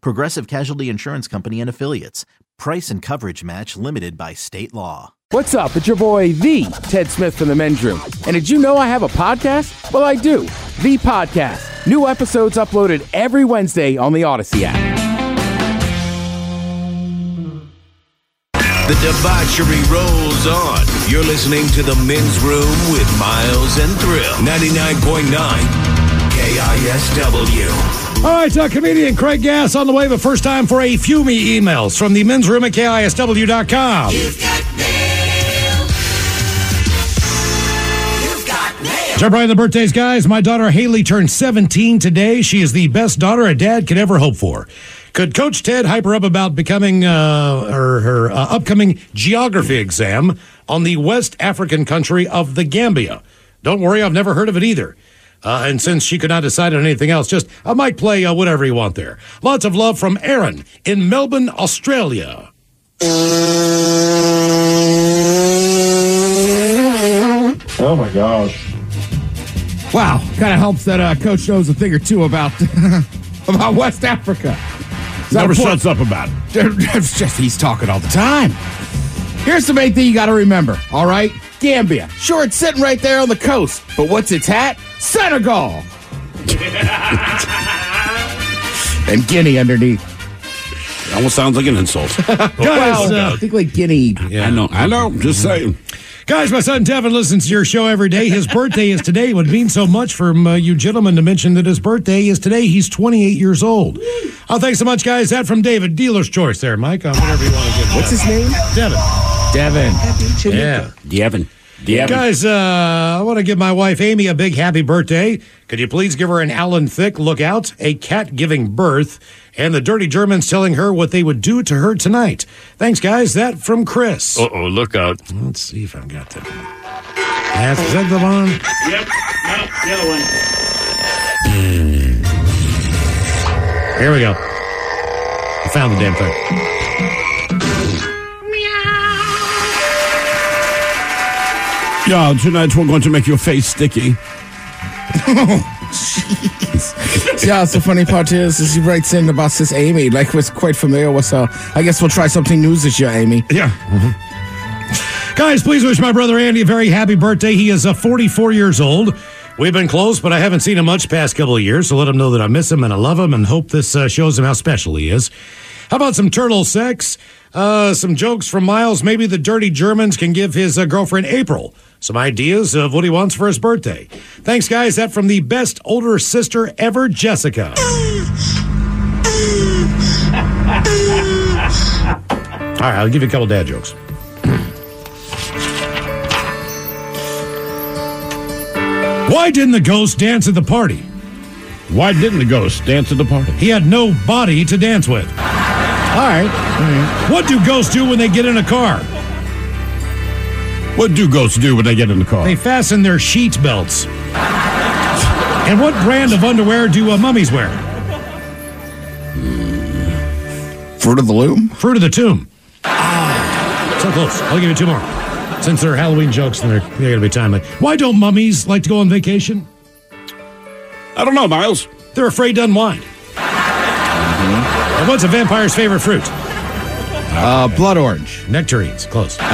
Progressive Casualty Insurance Company and Affiliates. Price and coverage match limited by state law. What's up? It's your boy, the Ted Smith from the men's room. And did you know I have a podcast? Well, I do. The podcast. New episodes uploaded every Wednesday on the Odyssey app. The debauchery rolls on. You're listening to the men's room with Miles and Thrill. 99.9 KISW. All right, uh, comedian Craig Gass on the way, but first time for a few me emails from the men's room at KISW.com. You've got mail. You've got mail. Jump right in the birthdays, guys. My daughter Haley turned 17 today. She is the best daughter a dad could ever hope for. Could Coach Ted hype her up about becoming uh, her, her uh, upcoming geography exam on the West African country of the Gambia? Don't worry, I've never heard of it either. Uh, and since she could not decide on anything else, just I might play uh, whatever you want there. Lots of love from Aaron in Melbourne, Australia. Oh my gosh. Wow, kind of helps that uh, coach knows a thing or two about about West Africa. Never shuts up about it. It's just he's talking all the time. Here's the main thing you got to remember. All right, Gambia. Sure, it's sitting right there on the coast, but what's its hat? Senegal. and Guinea underneath. Almost sounds like an insult. Guys, Well, uh, I think like Guinea. I know. I know. Just saying. Guys, my son Devin listens to your show every day. His birthday is today. It would mean so much for um, uh, you gentlemen to mention that his birthday is today. He's 28 years old. Oh, thanks so much, guys. That from David. Dealer's choice there, Mike. Uh, whatever you want to give. What's his name? Devin. Devin. Yeah. Devin. Devin. Guys, uh, I want to give my wife Amy a big happy birthday. Could you please give her an Alan Thicke lookout, a cat giving birth, and the dirty Germans telling her what they would do to her tonight? Thanks, guys. That from Chris. Uh oh, look out. Let's see if I've got that. That's, is that the one? Yep. No, the other one. Here we go. I found the damn thing. Yeah, tonight we're going to make your face sticky. Yeah, so funny part is, is he writes in about this Amy, like was quite familiar with her. I guess we'll try something new this year, Amy. Yeah. Guys, please wish my brother Andy a very happy birthday. He is uh, 44 years old. We've been close, but I haven't seen him much past couple of years, so let him know that I miss him and I love him and hope this uh, shows him how special he is. How about some turtle sex? Uh, some jokes from Miles. Maybe the dirty Germans can give his uh, girlfriend April some ideas of what he wants for his birthday. Thanks, guys. That from the best older sister ever, Jessica. All right, I'll give you a couple dad jokes. Why didn't the ghost dance at the party? Why didn't the ghost dance at the party? He had no body to dance with. All right. What do ghosts do when they get in a car? What do ghosts do when they get in the car? They fasten their sheet belts. And what brand of underwear do uh, mummies wear? Fruit of the Loom? Fruit of the Tomb. Ah, So close. I'll give you two more. Since they're Halloween jokes and they're, they're going to be timely. Why don't mummies like to go on vacation? I don't know, Miles. They're afraid to unwind. And what's a vampire's favorite fruit? Uh, blood orange. Nectarines. Close.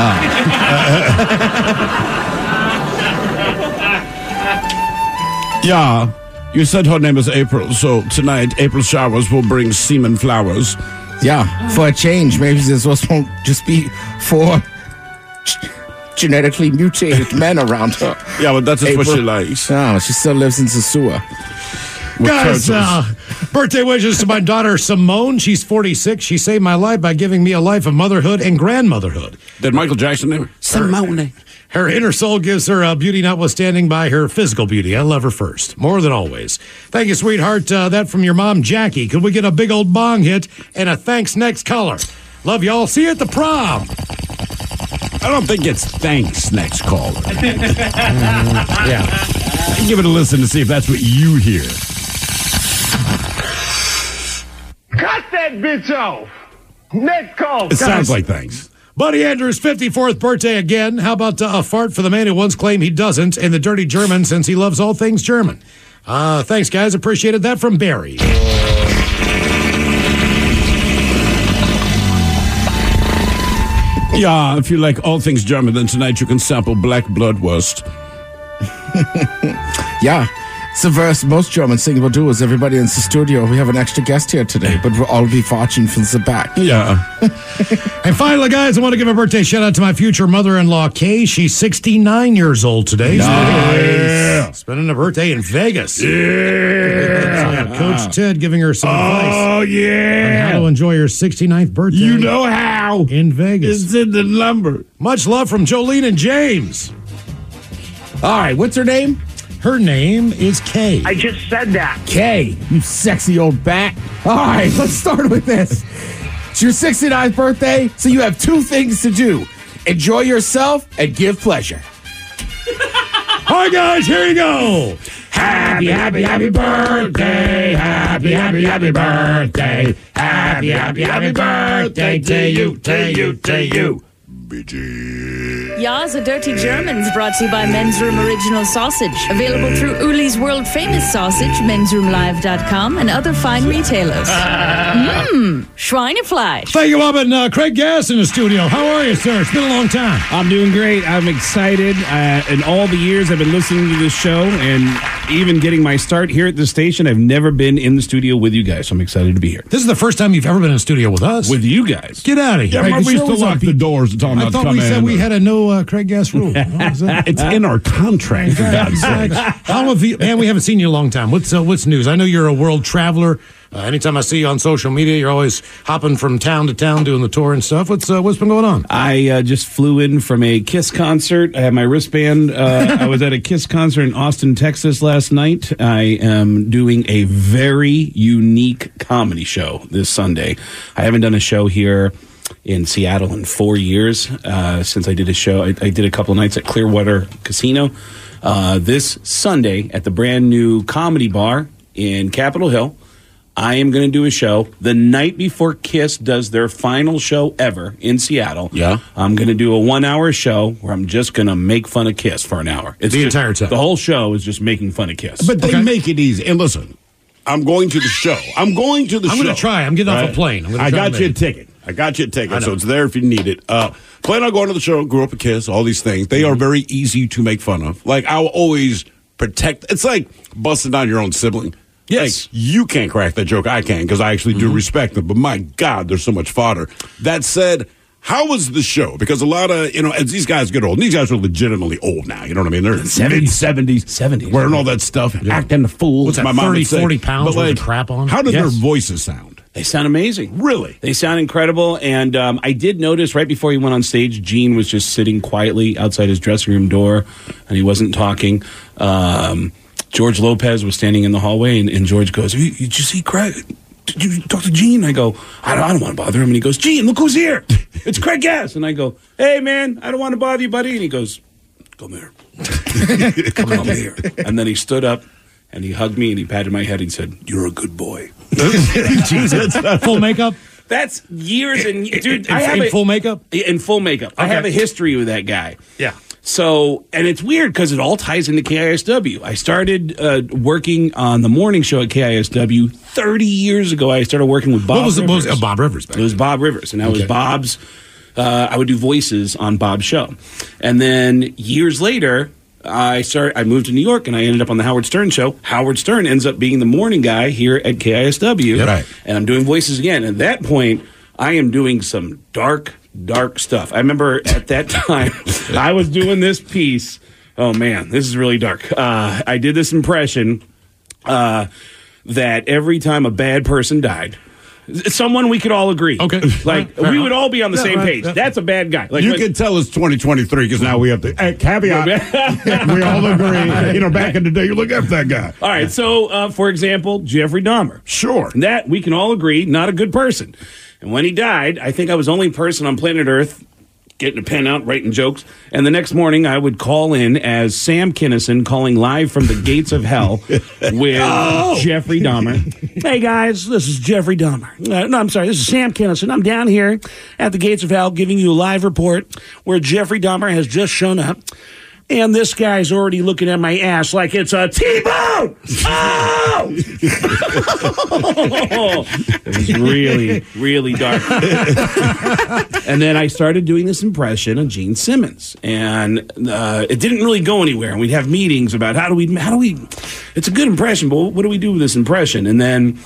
Yeah. You said her name is April, so tonight April showers will bring semen flowers. Yeah, for a change, maybe this was won't just be for g- genetically mutated men around her. Yeah, but that's just what April- she likes. No, she still lives in the sewer. With Guys, turtles. uh, birthday wishes to my daughter Simone. She's 46. She saved my life by giving me a life of motherhood and grandmotherhood. Did Michael Jackson name her? Simone. Her inner soul gives her uh, beauty notwithstanding by her physical beauty. I love her first, more than always. Thank you, sweetheart. Uh, that from your mom, Jackie. Could we get a big old bong hit and a thanks next caller? Love y'all. See you at the prom. I don't think it's thanks next caller. Yeah. Give it a listen to see if that's what you hear. Cut that bitch off. Next call. It sounds like thanks. Buddy Andrews' 54th birthday again. How about uh, a fart for the man who once claimed he doesn't in the dirty German since he loves all things German? Uh, thanks, guys. Appreciated that from Barry. Yeah, if you like all things German, then tonight you can sample black bloodwurst. Yeah. It's the verse most Germans thing will do is everybody in the studio. We have an extra guest here today, but we'll all be watching from the back. Yeah. And finally, guys, I want to give a birthday shout out to my future mother in law, Kay. She's 69 years old today. Nice. Spending a birthday in Vegas. Yeah. Coach Ted giving her some advice Oh, on yeah. how to enjoy her 69th birthday. You know how. in Vegas. It's in the number. Much love from Jolene and James. All right, what's her name? Her name is Kay. I just said that. Kay, you sexy old bat. All right, let's start with this. It's your 69th birthday, so you have two things to do enjoy yourself and give pleasure. Hi, guys. Here you go. Happy, happy, happy birthday. Happy, happy, happy birthday. Happy, happy, happy birthday to you, to you, to you. Ja, the Dirty Germans brought to you by Men's Room Original Sausage. Available through Uli's world famous sausage, mensroomlive.com, and other fine retailers. Mmm, Schweinefleisch. Thank you, Robin. uh, Craig Gass in the studio. How are you, sir? It's been a long time. I'm doing great. I'm excited. Uh, in all the years I've been listening to this show and even getting my start here at the station, I've never been in the studio with you guys. So I'm excited to be here. This is the first time you've ever been in studio with us. With you guys. Get out of here. Yeah, remember we used to lock the doors and tell them I not thought we said in. we had a no uh, Craig Gass rule. What was that? It's in our contract, for God's sake. How have you, man? We haven't seen you in a long time. What's uh, what's news? I know you're a world traveler. Uh, anytime I see you on social media, you're always hopping from town to town doing the tour and stuff. What's uh, what's been going on? I uh, just flew in from a Kiss concert. I had my wristband. Uh, I was at a Kiss concert in Austin, Texas last night. I am doing a very unique comedy show this Sunday. I haven't done a show here in Seattle in four years uh, since I did a show. I, I did a couple nights at Clearwater Casino. Uh, this Sunday at the brand new comedy bar in Capitol Hill. I am going to do a show the night before Kiss does their final show ever in Seattle. Yeah. I'm going to do a one hour show where I'm just going to make fun of Kiss for an hour. It's The just- entire time. The whole show is just making fun of Kiss. But they make it easy. And listen, I'm going to the show. I'm going to the show I'm gonna try. I'm getting off a plane. I'm I got you a ticket. I got you a ticket, so it's there if you need it. Uh, plan on going to the show. Grew up a kiss. All these things. They Mm-hmm. are very easy to make fun of. Like I'll always protect. It's like busting down your own sibling. Yes. Like, you can't crack that joke. I can because I actually Mm-hmm. do respect them. But my God, there's so much fodder. That said. How was the show? Because a lot of, you know, as these guys get old, and these guys are legitimately old now, you know what I mean? They're mid 70s, 70s. wearing all that stuff, acting the fool. What's my mom 30, would say. 40 pounds But, like, crap on? How did their voices sound? They sound amazing. Really? They sound incredible. And um, I did notice right before he went on stage, Gene was just sitting quietly outside his dressing room door and he wasn't talking. Um, George Lopez was standing in the hallway and, and George goes, "You- Did you see Craig? Did you talk to Gene? I go, I don't, I don't want to bother him. And he goes, Gene, look who's here. It's Craig Gass. And I go, Hey, man, I don't want to bother you, buddy. And he goes, Come here. Come here. And then he stood up and he hugged me and he patted my head and said, You're a good boy. Jesus, full makeup. That's years and dude. In- I have in a- full makeup? In full makeup, I have a history with that guy. Yeah. So, and it's weird because it all ties into KISW. I started uh, working on the morning show at KISW 30 years ago. I started working with Bob. What was it? What was Rivers. uh, Bob Rivers? Back It was Bob Rivers, and I was Bob's. Uh, I would do voices on Bob's show, and then years later, I started. I moved to New York, and I ended up on the Howard Stern show. Howard Stern ends up being the morning guy here at KISW, Yep. Right. and I'm doing voices again. At that point, I am doing some dark, dark stuff. I remember at that time, I was doing this piece. Oh man, this is really dark. Uh, I did this impression uh, that every time a bad person died, someone we could all agree. Okay. Like, Fair we enough. would all be on the Yeah, same right, page. yeah. That's a bad guy. Like, you when- can tell it's 2023 because now we have the uh, caveat. we all agree. You know, back in the day, you look after that guy. All right, so uh, for example, Jeffrey Dahmer. Sure. That we can all agree, not a good person. And when he died, I think I was the only person on planet Earth getting a pen out, writing jokes. And the next morning, I would call in as Sam Kinison calling live from the gates of hell with Oh. Jeffrey Dahmer. hey guys, this is Jeffrey Dahmer. Uh, no, I'm sorry, this is Sam Kinison. I'm down here at the gates of hell giving you a live report where Jeffrey Dahmer has just shown up. And this guy's already looking at my ass like it's a T-bone. Oh! it was really, really dark. and then I started doing this impression of Gene Simmons, and uh, it didn't really go anywhere. And we'd have meetings about how do we, how do we. It's a good impression, but what do we do with this impression? And then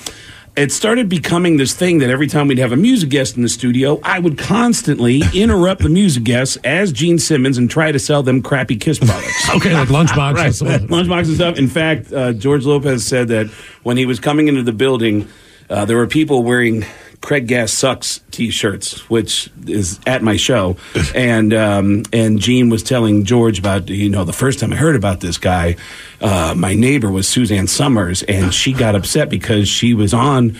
it started becoming this thing that every time we'd have a music guest in the studio, I would constantly interrupt the music guests as Gene Simmons and try to sell them crappy Kiss products. Okay, like Lunchbox right. Lunchbox and stuff. In fact, uh, George Lopez said that when he was coming into the building, uh, there were people wearing Craig Gass Sucks T-shirts, which is at my show, and um, and Gene was telling George about you know the first time I heard about this guy, uh, my neighbor was Suzanne Somers, and she got upset because she was on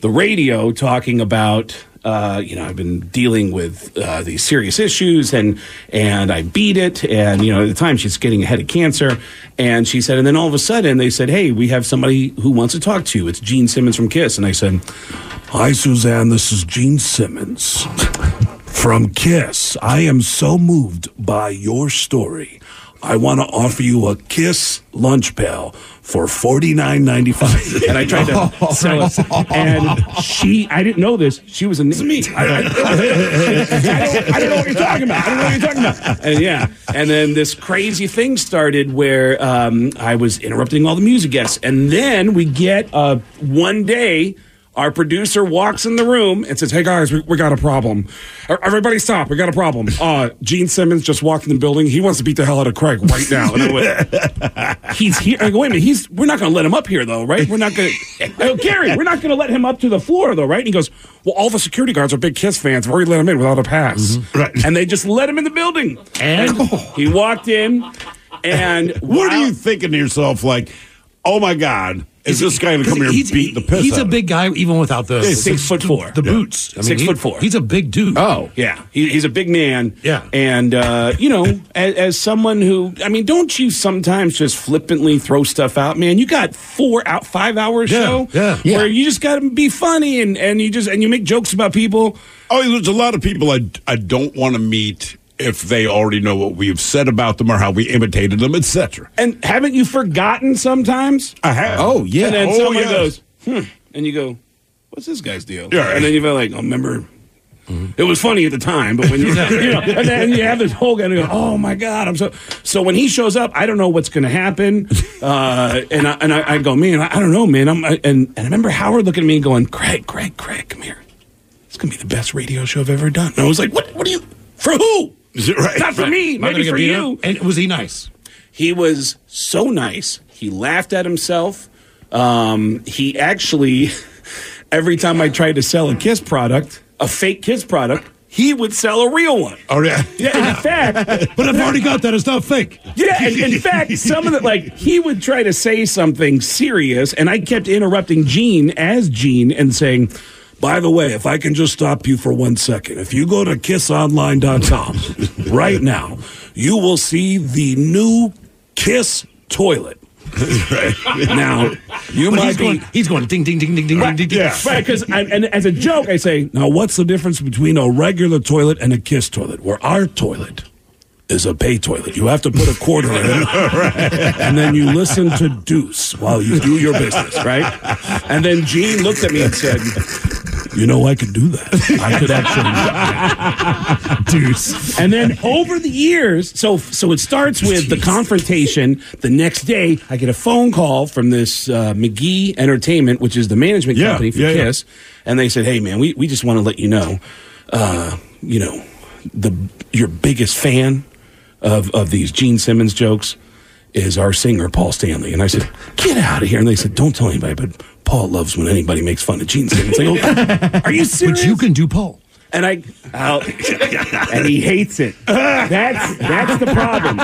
the radio talking about uh, you know I've been dealing with uh, these serious issues and and I beat it. And you know at the time she's getting ahead of cancer. And she said and then all of a sudden they said hey we have somebody who wants to talk to you. It's Gene Simmons from Kiss. And I said hi Suzanne. This is Gene Simmons from Kiss. I am so moved by your story I want to offer you a Kiss lunch pail for forty nine ninety five, and I tried to sell it. And she, I didn't know this. She was a me. I, I, I don't, I don't know what you're talking about. I don't know what you're talking about. And yeah, and then this crazy thing started where um, I was interrupting all the music guests, and then we get uh, one day. Our producer walks in the room and says, "Hey guys, we, we got a problem. Er- Everybody, stop! We got a problem. Uh, Gene Simmons just walked in the building. He wants to beat the hell out of Craig right now." And I went, "He's here." I go, "Wait a minute. He's. We're not going to let him up here, though, right? We're not going to." "Gary, we're not going to let him up to the floor, though, right?" And he goes, "Well, all the security guards are big Kiss fans. We've already let him in without a pass, right?" And they just let him in the building. And he walked in, and What are you thinking to yourself? Like, oh my God, is this guy going to come here and He's- beat the piss He's out a of big guy, even without the Yeah, six the- foot four. the boots. I mean, Six he- foot four. He's a big dude. Oh, yeah. He, he's a big man. Yeah. And, uh, you know, as, as someone who, I mean, don't you sometimes just flippantly throw stuff out, man? You got four out, five hour Yeah, show yeah. where you just got to be funny and, and you just, and you make jokes about people. Oh, there's a lot of people I, I don't want to meet if they already know what we've said about them or how we imitated them, etc. And haven't you forgotten sometimes? I have. Oh, yeah. And then Oh, someone yes. goes, hmm. And you go, what's this guy's deal? Yeah. And then you feel like, oh, remember. It was funny at the time, but when you, you know, and then you have this whole guy and you go, "Oh my god, I'm so." So when he shows up, I don't know what's going to happen, uh, and I, and I, I go, "Man, I, I don't know, man." I'm I, and and I remember Howard looking at me and going, "Craig, Craig, Craig, come here. It's going to be the best radio show I've ever done." And I was like, "What? What are you for? Who? Is it right? Not for Right. me, maybe for you." up? And was he nice? He was so nice. He laughed at himself. Um, he actually, every time I tried to sell a Kiss product, a fake Kiss product, he would sell a real one. Oh, yeah. Yeah, in fact, But I've already got that. It's not fake. yeah, and in fact, some of the like he would try to say something serious, and I kept interrupting Gene as Gene and saying, "By the way, if I can just stop you for one second, if you go to kissonline.com right now, you will see the new Kiss toilet." right. Now, you But might he's be going. He's going ding ding ding ding ding ding ding. ding. Right, because and as a joke, I say, now what's the difference between a regular toilet and a kiss toilet? Where our toilet is a pay toilet. You have to put a quarter in, and then you listen to Deuce while you do your business, right? And then Gene looked at me and said, "You know, I could do that. I could actually Deuce." And then over the years, so so it starts with the confrontation. The next day, I get a phone call from this uh, McGhee Entertainment, which is the management Yeah, company for yeah, yeah. Kiss, and they said, "Hey, man, we we just want to let you know, uh, you know, the your biggest fan of of these Gene Simmons jokes is our singer Paul Stanley." And I said, "Get out of here!" And they said, "Don't tell anybody, but Paul loves when anybody makes fun of Gene Simmons." I go, "Are you serious?" But you can do Paul. And I, I'll- and he hates it. That's that's the problem.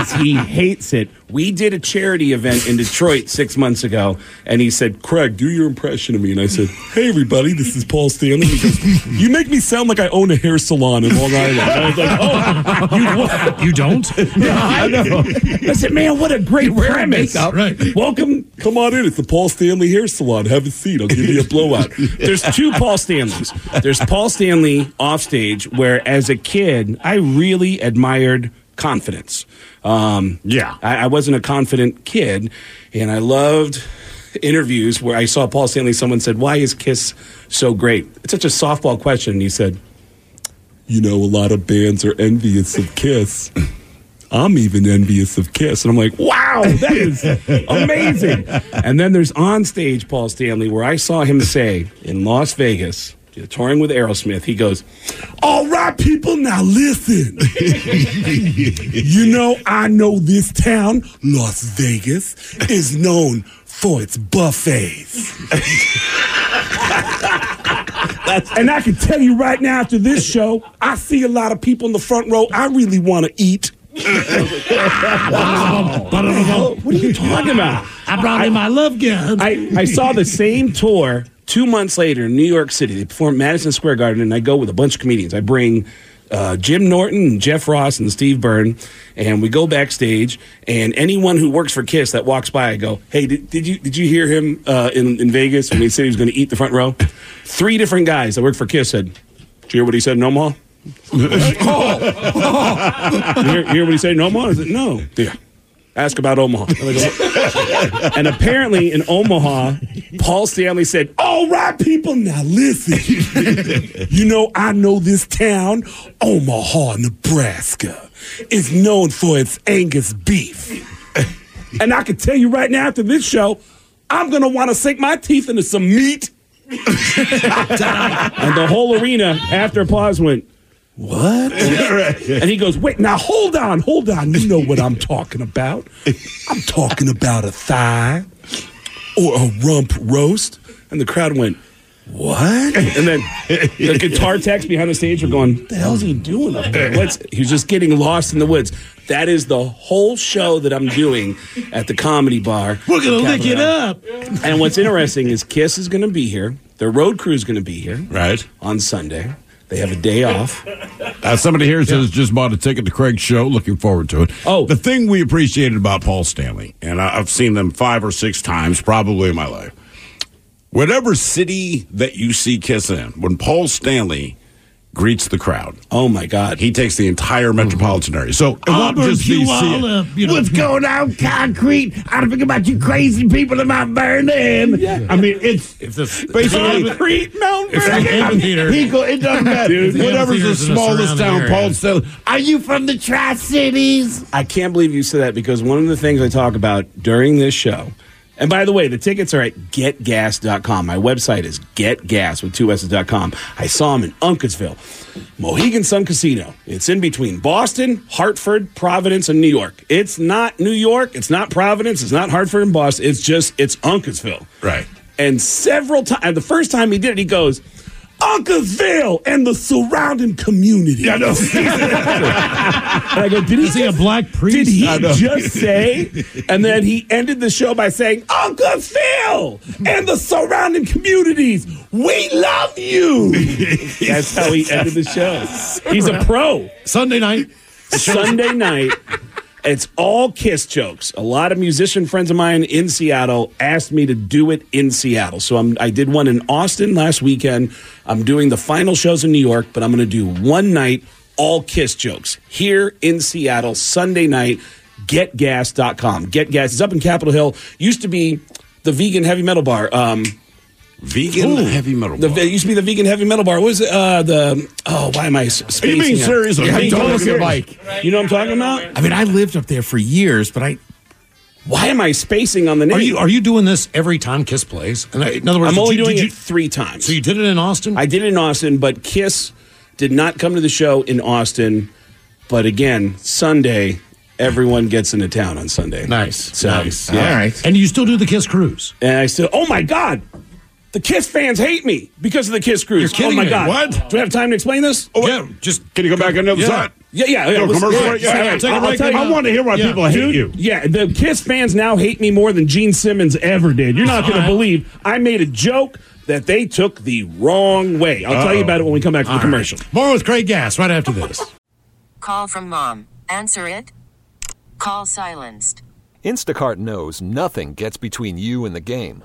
Is he hates it. We did a charity event in Detroit six months ago, and he said, "Craig, do your impression of me." And I said, "Hey, everybody, this is Paul Stanley." He goes, "You make me sound like I own a hair salon in Long Island." And I was like, "Oh, you what? You don't? I know." I said, "Man, what a great premise!" makeup. Right. Welcome, come on in. It's the Paul Stanley Hair Salon. Have a seat. I'll give you a blowout. There's two Paul Stanleys. There's Paul Stanley off stage, where as a kid, I really admired confidence. Um, Yeah. I, I wasn't a confident kid, and I loved interviews where I saw Paul Stanley. Someone said, "Why is Kiss so great?" It's such a softball question, and he said, "You know, a lot of bands are envious of Kiss." I'm even envious of Kiss. And I'm like, wow, that is amazing. And then there's on stage Paul Stanley, where I saw him say in Las Vegas, touring with Aerosmith, he goes, All right, people, now listen. you know, I know this town, Las Vegas, is known for its buffets. and I can tell you right now after this show, I see a lot of people in the front row I really want to eat. wow. What are you talking about? I brought in my love gun. I, I saw the same tour two months later in New York City. They perform Madison Square Garden, and I go with a bunch of comedians. I bring uh, Jim Norton, Jeff Ross, and Steve Byrne, and we go backstage. And anyone who works for Kiss that walks by, I go, "Hey, did, did you did you hear him uh, in in Vegas when he said he was going to eat the front row?" Three different guys that work for Kiss said, "Did you hear what he said in Omaha?" you, hear, you hear what he said in Omaha? I said, "No." Yeah. Ask about Omaha. and apparently in Omaha, Paul Stanley said, All right, people, now listen. you know, I know this town, Omaha, Nebraska, is known for its Angus beef. and I can tell you right now after this show, I'm going to want to sink my teeth into some meat. and the whole arena, after applause, went, what? and he goes, wait, now hold on, hold on. You know what I'm talking about. I'm talking about a thigh or a rump roast. And the crowd went, what? And then the guitar techs behind the stage were going, what the hell's he doing up there? What's, he was just getting lost in the woods. That is the whole show that I'm doing at the comedy bar. We're going to in lick it up. And what's interesting is Kiss is going to be here. The road crew is going to be here Right. on Sunday. They have a day off. Uh, somebody here says just bought a ticket to Craig's show. Looking forward to it. Oh. the thing we appreciated about Paul Stanley, and I've seen them five or six times probably in my life. Whatever city that you see Kiss in, when Paul Stanley greets the crowd, Oh my God. he takes the entire mm-hmm. metropolitan area. So it won't Auburn, just be Puyallup, see- you know. What's going on, concrete? I don't think about you crazy people in Mount Vernon. I mean, it's If this basically Concrete Mount if the amphitheater, People, it doesn't matter. Dude, The whatever's the amphitheaters in the smallest surrounding town, area. Paul Stanley. Are you from the Tri Cities? I can't believe you said that because one of the things I talk about during this show, and by the way, the tickets are at getgas.com. My website is getgas with two S's.com. I saw him in Uncasville, Mohegan Sun Casino. It's in between Boston, Hartford, Providence, and New York. It's not New York, it's not Providence, it's not Hartford and Boston. It's just, it's Uncasville. Right. And several times, the first time he did it, he goes, Uncasville and the surrounding community. I know. and I go, did he, say a black priest? Did he just say? And then he ended the show by saying, Uncle Phil and the surrounding communities, we love you. That's how he ended the show. He's a pro. Sunday night. Sunday night. It's all kiss jokes. A lot of musician friends of mine in Seattle asked me to do it in Seattle. So I'm, I did one in Austin last weekend. I'm doing the final shows in New York, but I'm going to do one night all Kiss jokes here in Seattle Sunday night. GetGas.com. Get Gas is up in Capitol Hill. Used to be the vegan heavy metal bar. Um, vegan heavy metal the, It used to be the vegan heavy metal bar. What was it? Uh, the oh, why am I? s- Are you being serious? Yeah, I'm totally serious. Mike. You know what I'm talking about? I mean, I lived up there for years, but I. Why am I spacing on the name? Are you are you doing this every time Kiss plays? And I- in other words, I'm only you- doing did it three times. So you did it in Austin? I did it in Austin, but Kiss did not come to the show in Austin. But again, Sunday, everyone gets into town on Sunday. Nice, So, nice. yeah. All right. And you still do the Kiss cruise? And I still, oh my God, the Kiss fans hate me because of the Kiss cruise. You're kidding oh my me. God. What? Do I have time to explain this? Oh, yeah, just can you go back on the other Yeah. side? Yeah, yeah, yeah. Go listen, commercial yeah, break? yeah, Yeah, yeah, take a I'll- I'll break you- I wanna hear why people hate Dude, you. Yeah, the Kiss fans now hate me more than Gene Simmons ever did. You're not going to believe I made a joke that they took the wrong way. I'll tell you about it when we come back to the All right. commercial. More with Craig Gass right after this. Call from mom. Answer it. Call silenced. Instacart knows nothing gets between you and the game.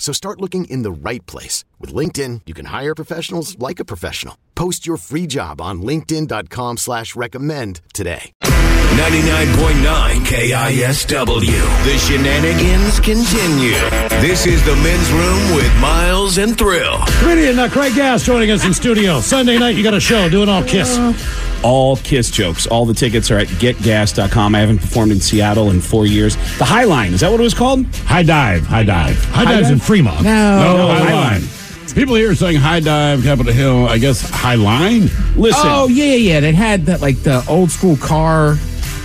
So start looking in the right place. With LinkedIn, you can hire professionals like a professional. Post your free job on linkedin.com slash recommend today. 99.9 KISW. The shenanigans continue. This is the men's room with Miles and Thrill. Comedian uh, Craig Gass joining us in studio. Sunday night, you got a show doing all Kiss. All Kiss jokes. All the tickets are at getgas.com. I haven't performed in Seattle in four years. The High Line, is that what it was called? High dive, high dive. High Dive's in Fremont. No, No, high High line. People here are saying high dive, Capitol Hill. I guess high line. Listen. Oh yeah, yeah, yeah. That had that like the old school car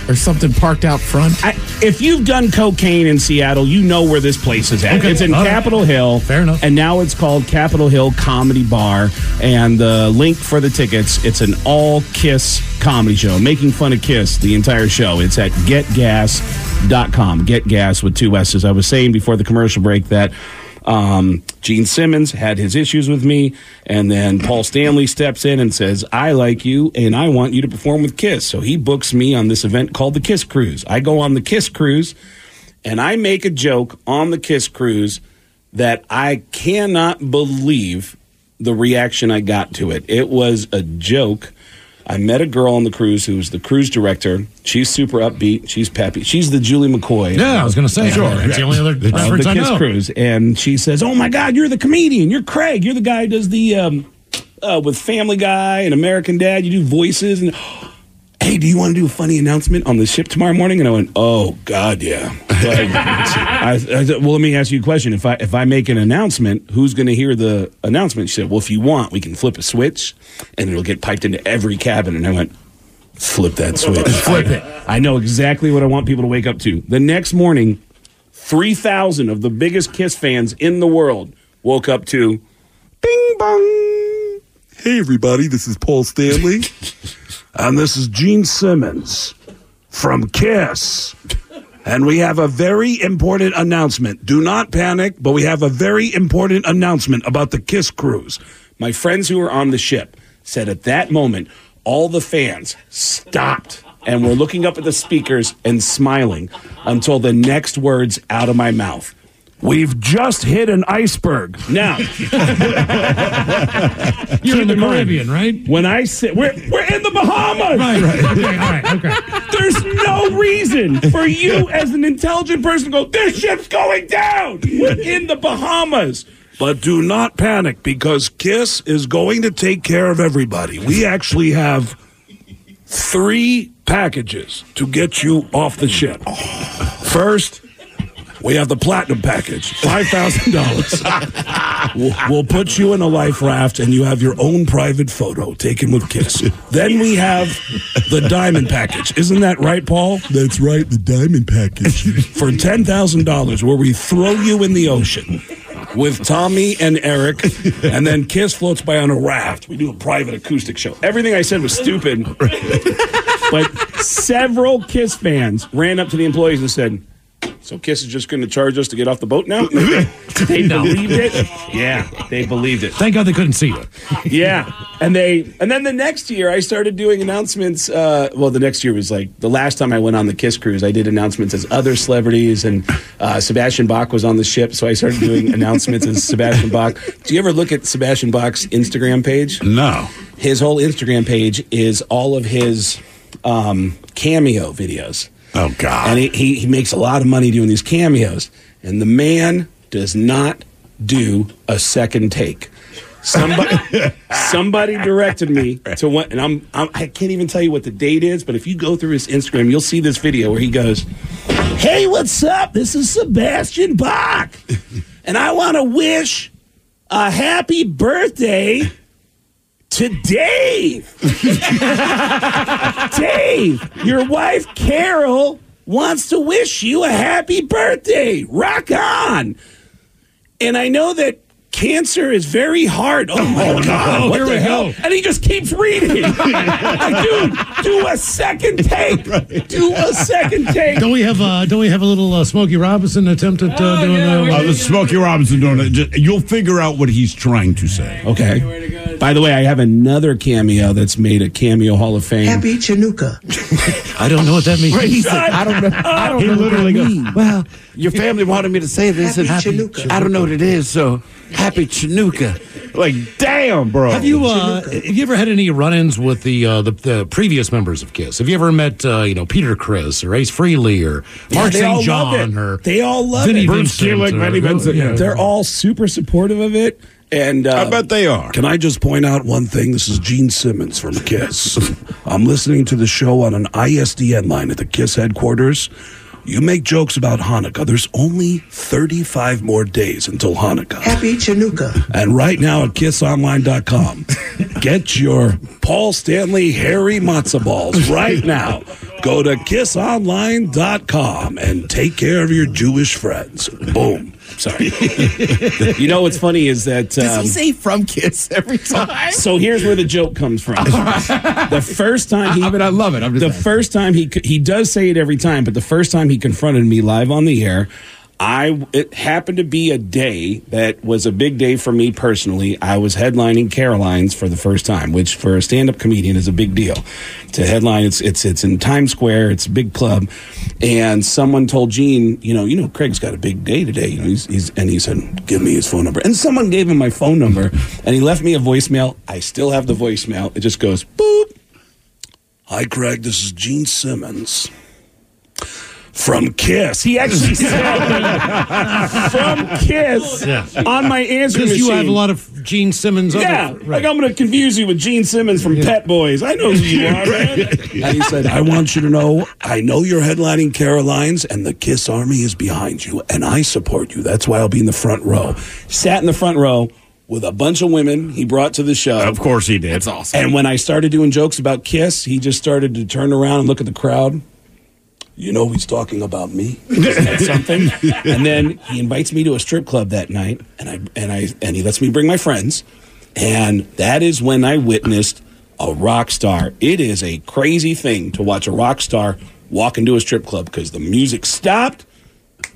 or something parked out front. I, if you've done cocaine in Seattle, you know where this place is at. Okay, It's in all right. Capitol Hill. Fair enough. And now it's called Capitol Hill Comedy Bar. And the link for the tickets, it's an all Kiss comedy show, making fun of Kiss the entire show. It's at getgas.com. Get gas with two S's. I was saying before the commercial break that. Um, Gene Simmons had his issues with me, and then Paul Stanley steps in and says, I like you and I want you to perform with Kiss. So he books me on this event called the Kiss Cruise. I go on the Kiss Cruise and I make a joke on the Kiss Cruise that I cannot believe the reaction I got to it. It was a joke. I met a girl on the cruise who was the cruise director. She's super upbeat. She's peppy. She's the Julie McCoy. Yeah, I was going to say. Sure. That's the only other of reference the I Kiss know. Cruise, and she says, "Oh my God, you're the comedian. You're Craig. You're the guy who does the um, uh, with Family Guy and American Dad. You do voices and." Hey, do you want to do a funny announcement on the ship tomorrow morning? And I went, "Oh God, yeah." Like, I, I said, well, let me ask you a question. If I if I make an announcement, who's going to hear the announcement? She said, "Well, if you want, we can flip a switch, and it'll get piped into every cabin." And I went, "Flip that switch. Flip it. I know exactly what I want people to wake up to. The next morning, 3,000 of the biggest Kiss fans in the world woke up to Bing Bong. Hey, everybody, this is Paul Stanley. and this is Gene Simmons from Kiss. And we have a very important announcement. Do not panic, but we have a very important announcement about the Kiss cruise. My friends who were on the ship said at that moment, all the fans stopped and were looking up at the speakers and smiling until the next words out of my mouth. We've just hit an iceberg. Now, You're in the Caribbean, right? When I say we're we're in the Bahamas, Right, right. Okay, all right, okay. There's no reason for you, as an intelligent person, to go. This ship's going down. We're in the Bahamas. But do not panic because Kiss is going to take care of everybody. We actually have three packages to get you off the ship. First, we have the platinum package, five thousand dollars. We'll, we'll put you in a life raft, and you have your own private photo taken with Kiss. Then we have the diamond package. Isn't that right, Paul? That's right, the diamond package for ten thousand dollars, where we throw you in the ocean with Tommy and Eric, and then Kiss floats by on a raft. We do a private acoustic show. Everything I said was stupid, but several Kiss fans ran up to the employees and said, "So Kiss is just going to charge us to get off the boat now?" they believed it. Yeah, they believed it. Thank God they couldn't see you. Yeah, and they and then the next year I started doing announcements. Uh, well, the next year was like the last time I went on the Kiss cruise. I did announcements as other celebrities, and uh, Sebastian Bach was on the ship, so I started doing announcements as Sebastian Bach. Do you ever look at Sebastian Bach's Instagram page? No. His whole Instagram page is all of his um, cameo videos. Oh God! And he, he he makes a lot of money doing these cameos, and the man does not do a second take. Somebody, somebody directed me to what, and I'm, I'm I can't even tell you what the date is, but if you go through his Instagram, you'll see this video where he goes, "Hey, what's up? This is Sebastian Bach, and I want to wish a happy birthday." To Dave. Dave, your wife Carol wants to wish you a happy birthday. Rock on. And I know that cancer is very hard. Oh my God. what here the hell? go. And he just keeps reading. like, dude, do a second take. Do a second take. Don't we have uh, don't we have a little uh, Smokey Robinson attempt at uh, doing Uh, uh, the Smokey Robinson doing it. Just- You'll figure out what he's trying to say. Okay. By the way, I have another cameo that's made a cameo Hall of Fame. Happy Chinooka. I don't know what that means. Right, he said, I don't know. I don't He know what literally that goes, means. Well, your family wanted me to say this, and Happy Chinooka. I don't know what it is, so happy Chinooka. Like, damn, bro. Have you uh, have you ever had any run-ins with the, uh, the the previous members of Kiss? Have you ever met uh, you know Peter Criss or Ace Frehley or Mark they all St. love John it. or They all love Vinnie it. Bruce Vincent Kulick, or- Vinnie Vincent, yeah. They're all super supportive of it. And uh, I bet they are. Can I just point out one thing? This is Gene Simmons from Kiss. I'm listening to the show on an ISDN line at the Kiss headquarters. You make jokes about Hanukkah. There's only 35 more days until Hanukkah. Happy Chinooka. And right now at kissonline.com, get your Paul Stanley hairy matzo balls right now. Go to kissonline.com and take care of your Jewish friends. Boom. Sorry. you know what's funny is that. Does um, he say from Kiss every time? so here's where the joke comes from. the first time he, I mean, I love it. I'm just the asking. first time he he does say it every time, but the first time he confronted me live on the air, I it happened to be a day that was a big day for me personally. I was headlining Caroline's for the first time, which for a stand-up comedian is a big deal. To headline, it's it's it's in Times Square. It's a big club, and someone told Gene, you know, you know, Craig's got a big day today. You know, he's, he's and he said, give me his phone number, and someone gave him my phone number, and he left me a voicemail. I still have the voicemail. It just goes boop. Hi, Craig. This is Gene Simmons from Kiss. He actually said from Kiss Yeah. on my answer Because machine. you have a lot of Gene Simmons. other- Yeah, right. like I'm going to confuse you with Gene Simmons from Pep Boys. I know who you are, man. and he said, I want you to know, I know you're headlining Caroline's, and the Kiss Army is behind you, and I support you. That's why I'll be in the front row. Sat in the front row with a bunch of women he brought to the show. Of course he did. It's awesome. And when I started doing jokes about Kiss, he just started to turn around and look at the crowd. You know he's talking about me. Something? and then he invites me to a strip club that night, and I and I and he lets me bring my friends, and that is when I witnessed a rock star. It is a crazy thing to watch a rock star walk into a strip club because the music stopped,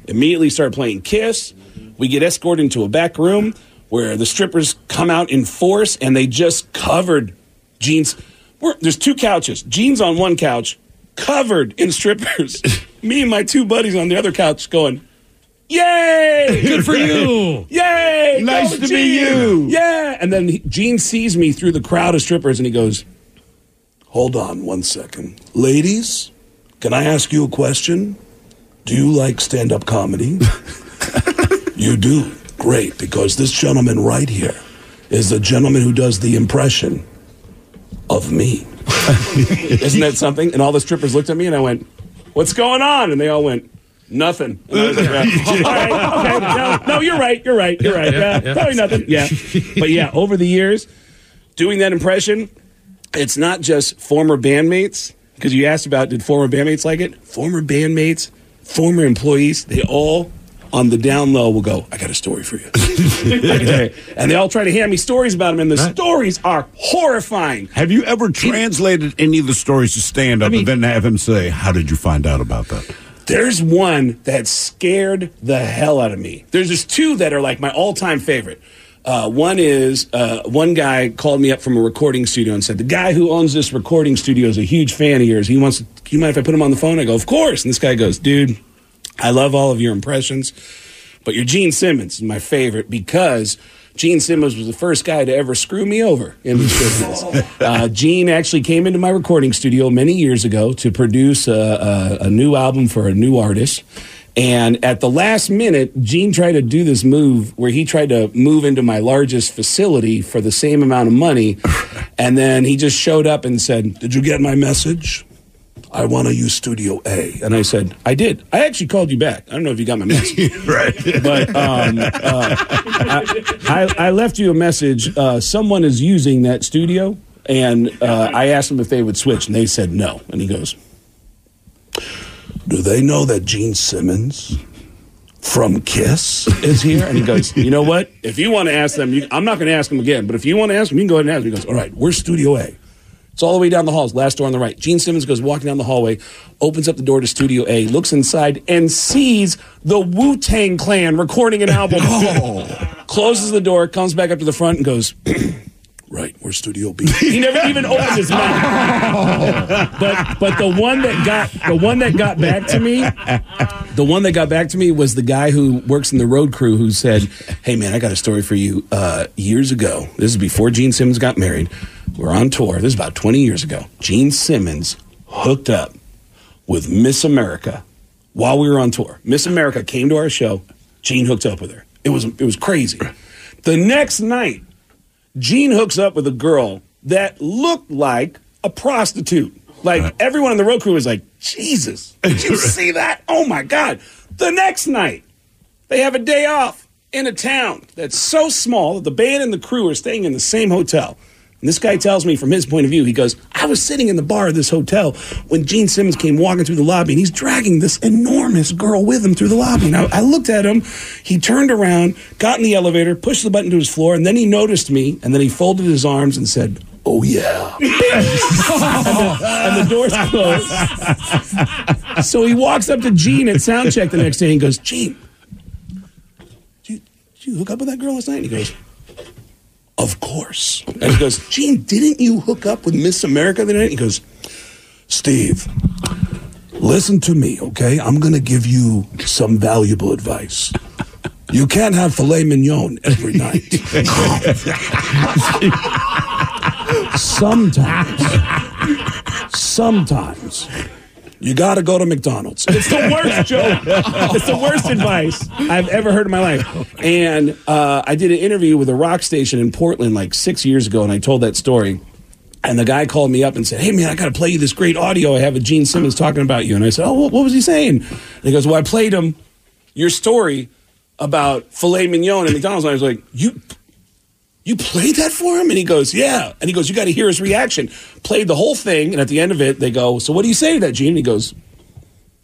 immediately started playing Kiss. We get escorted into a back room where the strippers come out in force and they just covered jeans We're, there's two couches. Gene's on one couch, covered in strippers. Me and my two buddies on the other couch going, Yay! Good for you. Yay! Nice to meet Gene! you. Yeah. And then he, Gene sees me through the crowd of strippers and he goes, Hold on one second. Ladies, can I ask you a question? Do you like stand up comedy? you do. Great, because this gentleman right here is the gentleman who does the impression of me. Isn't that something? And all the strippers looked at me and I went, What's going on? And they all went, Nothing. And I was like, yeah. All right, okay. No, no, you're right. You're right. You're right. Yeah, probably nothing. Yeah. But yeah, over the years, doing that impression, it's not just former bandmates, because you asked about did former bandmates like it? Former bandmates, former employees, they all on the down low will go, I got a story for you. I can tell you. and they all try to hand me stories about them, and the stories are horrifying. Have you ever translated any of the stories to stand up and then have him say, How did you find out about that? There's one that scared the hell out of me. There's just two that are like my all time favorite. Uh, one is uh, one guy called me up from a recording studio and said, The guy who owns this recording studio is a huge fan of yours. He wants, you mind if I put him on the phone? I go, Of course. And this guy goes, Dude, I love all of your impressions, but your Gene Simmons is my favorite because Gene Simmons was the first guy to ever screw me over in this business. Uh, Gene actually came into my recording studio many years ago to produce a, a, a new album for a new artist. And at the last minute, Gene tried to do this move where he tried to move into my largest facility for the same amount of money. And then he just showed up and said, Did you get my message? I want to use Studio A. And I said, I did. I actually called you back. I don't know if you got my message. right. But um, uh, I, I, I left you a message. Uh, someone is using that studio. And uh, I asked them if they would switch, and they said no. And he goes, Do they know that Gene Simmons from Kiss is here? And he goes, You know what? If you want to ask them, you, I'm not going to ask them again, but if you want to ask them, you can go ahead and ask them. He goes, All right, where's Studio A? It's all the way down the halls, last door on the right. Gene Simmons goes walking down the hallway, opens up the door to Studio A, looks inside, and sees the Wu Tang Clan recording an album. Closes the door, comes back up to the front, and goes, Right, where's Studio B? He never even opened his mouth. but but the one that got the one that got back to me, the one that got back to me was the guy who works in the road crew who said, "Hey man, I got a story for you. Uh, years ago, this is before Gene Simmons got married. We're on tour. This is about twenty years ago. Gene Simmons hooked up with Miss America while we were on tour. Miss America came to our show. Gene hooked up with her. It was it was crazy. The next night." Gene hooks up with a girl that looked like a prostitute. Like everyone in the road crew was like, Jesus, did you see that? Oh my God. The next night, they have a day off in a town that's so small that the band and the crew are staying in the same hotel. And this guy tells me from his point of view, he goes, I was sitting in the bar of this hotel when Gene Simmons came walking through the lobby and he's dragging this enormous girl with him through the lobby. Now, I looked at him, he turned around, got in the elevator, pushed the button to his floor, and then he noticed me, and then he folded his arms and said, Oh, yeah. and, the, and the doors closed. so he walks up to Gene at soundcheck the next day and goes, Gene, did you, did you hook up with that girl last night? And he goes, of course. And he goes, Gene, didn't you hook up with Miss America the night? He goes, Steve, listen to me, okay? I'm going to give you some valuable advice. You can't have filet mignon every night. sometimes, sometimes, you got to go to McDonald's. It's the worst joke. It's the worst advice I've ever heard in my life. And uh, I did an interview with a rock station in Portland like six years ago, and I told that story. And the guy called me up and said, Hey, man, I got to play you this great audio I have of Gene Simmons talking about you. And I said, Oh, what, was he saying? And he goes, Well, I played him your story about filet mignon at McDonald's. And I was like, You you played that for him? And he goes, Yeah. And he goes, You got to hear his reaction. Played the whole thing. And at the end of it, they go, So what do you say to that, Gene? And he goes,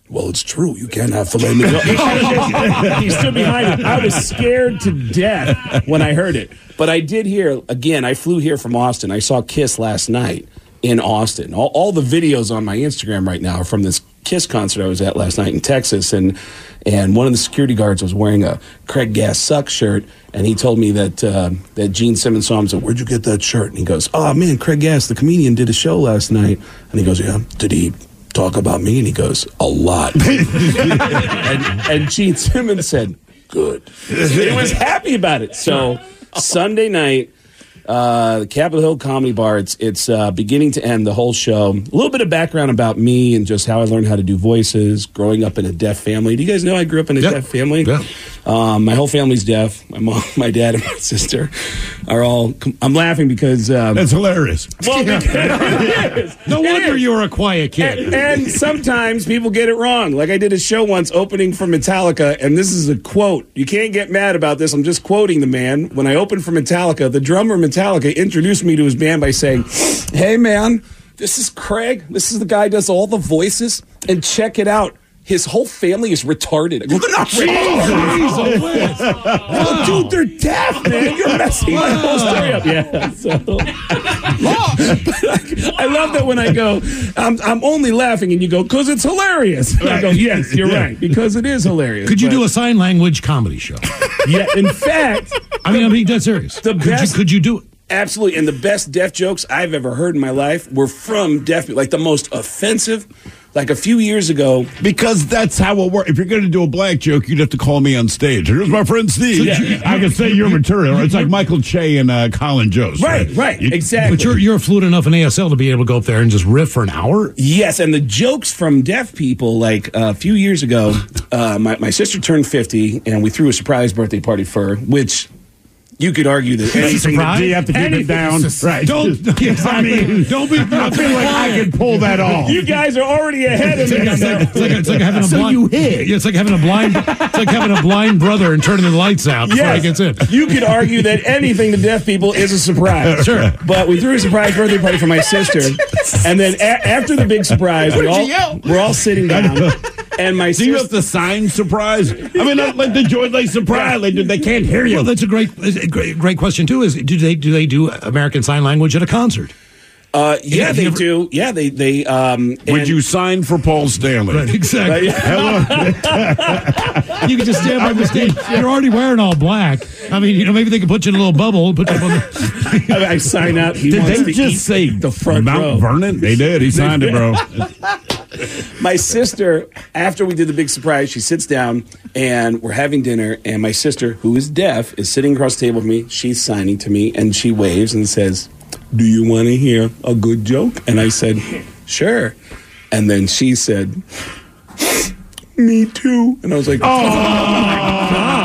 Well, it's true. You can't have filet mignon. he stood behind it. I was scared to death when I heard it. But I did hear, again, I flew here from Austin. I saw Kiss last night in Austin. All, all the videos on my Instagram right now are from this Kiss concert I was at last night in Texas. And and one of the security guards was wearing a Craig Gass Suck shirt, and he told me that uh, that Gene Simmons saw him. Said, "Where'd you get that shirt?" And he goes, "Oh man, Craig Gass, the comedian, did a show last night." And he goes, "Yeah, did he?" talk about me? And he goes, a lot. and, and Gene Simmons said, good. he was happy about it. So Sunday night, uh, the Capitol Hill Comedy Bar. It's it's uh, beginning to end the whole show. A little bit of background about me and just how I learned how to do voices. Growing up in a deaf family. Do you guys know I grew up in a deaf family? Yeah. Um, my whole family's deaf. My mom, my dad, and my sister are all. I'm laughing because um, That's hilarious. Well, because it is. No wonder you were a quiet kid. And, and sometimes people get it wrong. Like I did a show once opening for Metallica, and this is a quote. You can't get mad about this. I'm just quoting the man. When I opened for Metallica, the drummer Metallica introduced me to his band by saying, Hey man, this is Craig. This is the guy who does all the voices. And check it out. His whole family is retarded. I go, "They're not retarded." I go, Dude, they're deaf, man. You're messing my whole story up. Yeah. So. I love that when I go, I'm, I'm only laughing, and you go, because it's hilarious. And I go, yes, you're Yeah. right, because it is hilarious. Could you But- do a sign language comedy show? Yeah, in fact, I mean, I'm being dead serious. the could best. You, could you do it? Absolutely, and the best deaf jokes I've ever heard in my life were from deaf people. Like the most offensive. Like a few years ago, Because that's how it works. If you're going to do a black joke, you'd have to call me on stage. Here's my friend Steve. Yeah. I can say your material. It's like Michael Che and uh, Colin Jost. Right, right, exactly. But you're you're fluent enough in ASL to be able to go up there and just riff for an hour. Yes, and the jokes from deaf people, like uh, a few years ago, uh, my, my sister turned 50, and we threw a surprise birthday party for her, which you could argue that anything? Do you have to keep it down? Right. Don't. I mean, don't be. I feel like I can pull that off. You guys are already ahead of me. It's like, it's, like, it's like having a So blind. you hit. Yeah, It's like having a blind. It's like having a blind brother and turning the lights out before he gets in. You could argue that anything to deaf people is a surprise. Sure. But we threw a surprise birthday party for my sister. And then a- after the big surprise, we all, we're all sitting down. And my Do you have sister. to sign surprise? I mean, not like the joy like surprise. Like, they can't hear you. Well, that's a great, great, great question too. Is do they do they do American Sign Language at a concert? Uh, yeah, they ever- do. Yeah, they. they um, Would and- you sign for Paul Stanley? Right, exactly. Hello. You can just stand by the stage. You're already wearing all black. I mean, you know, maybe they could put you in a little bubble. Put you up on the. I, I sign up. He Did wants they to just eat say the front Mount row. Vernon? They did. He signed it, bro. my sister, after we did the big surprise, she sits down and we're having dinner. And my sister, who is deaf, is sitting across the table with me. She's signing to me and she waves and says, Do you want to hear a good joke? And I said, Sure. And then she said, Me too. And I was like, Oh, oh my God.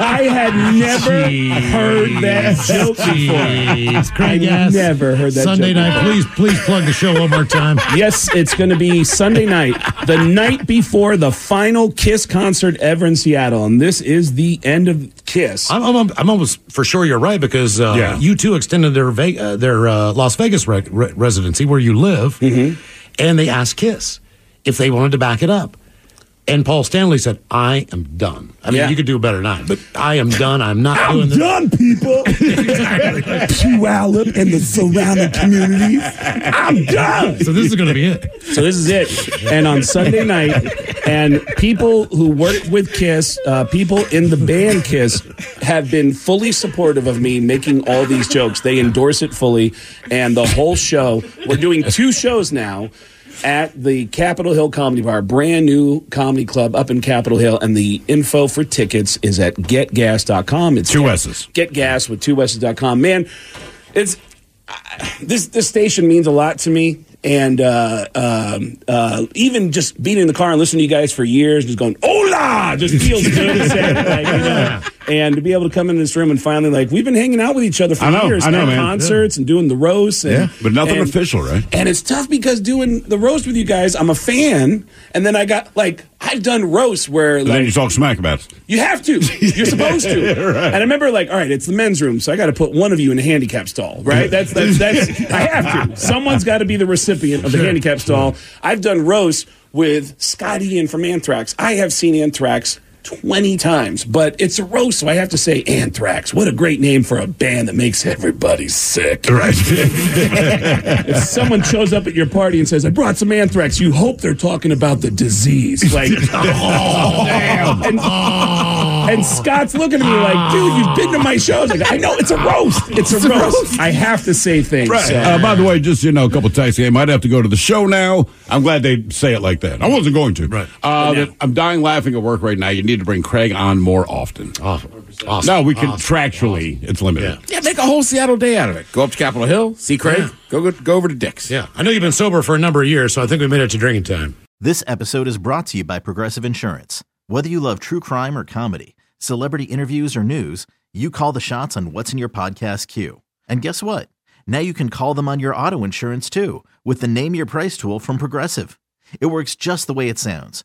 I had never heard that joke before. Craig, I yes. never heard that Sunday joke night. Please, please plug the show one more time. Yes, it's going to be Sunday night, the night before the final Kiss concert ever in Seattle, and this is the end of Kiss. I'm, I'm, I'm almost for sure you're right because uh, Yeah. U2 extended their Ve- uh, their uh, Las Vegas re- re- residency where you live, Mm-hmm. and they asked Kiss if they wanted to back it up. And Paul Stanley said, "I am done. I mean, Yeah. you could do a better than I, but I am done. I'm not doing this." done, people. Puyallup and the surrounding communities. I'm done. So this is going to be it. So this is it. And on Sunday night, and people who work with Kiss, uh, people in the band Kiss, have been fully supportive of me making all these jokes. They endorse it fully, and the whole show. We're doing two shows now. At the Capitol Hill Comedy Bar, brand new comedy club up in Capitol Hill, and the info for tickets is at getgass.com. It's Two S's. getgass with two S's.com. Man, it's this this station means a lot to me. And uh, um, uh, even just being in the car and listening to you guys for years, just going "Hola," just feels good to say. Like, you know, and to be able to come in this room and finally, like, we've been hanging out with each other for I know, years, I know, at man. concerts and doing the roast, And, Yeah, but nothing and- official, right? and it's tough because doing the roast with you guys, I'm a fan, and then I got like I've done roasts where And then you talk smack about it. you have to. You're supposed to. Right. And I remember, like, all right, it's the men's room, so I got to put one of you in a handicap stall, right? That's that's that's. I have to. Someone's got to be the recipient of the handicap stall. I've done roasts with Scott Ian from Anthrax. I have seen Anthrax 20 times, but it's a roast, so I have to say Anthrax. What a great name for a band that makes everybody sick. Right. if someone shows up at your party and says, I brought some anthrax, you hope they're talking about the disease. Like, oh, damn. And, and Scott's looking at me like, dude, you've been to my shows. Like, I know, it's a roast. It's a roast. I have to say things. Right. so- Uh, by the way, just you know, a couple texts. I might have to go to the show now. I'm glad they say it like that. I wasn't going to. Right. Uh, I'm dying laughing at work right now. You need to bring Craig on more often. Awesome. No, we contractually, it's limited. Yeah, make a whole Seattle day out of it. Go up to Capitol Hill, see Craig, Yeah. go, go go over to Dick's. Yeah. I know you've been sober for a number of years, so I think we made it to drinking time. This episode is brought to you by Progressive Insurance. Whether you love true crime or comedy, celebrity interviews or news, you call the shots on what's in your podcast queue. And guess what? Now you can call them on your auto insurance too with the Name Your Price tool from Progressive. It works just the way it sounds.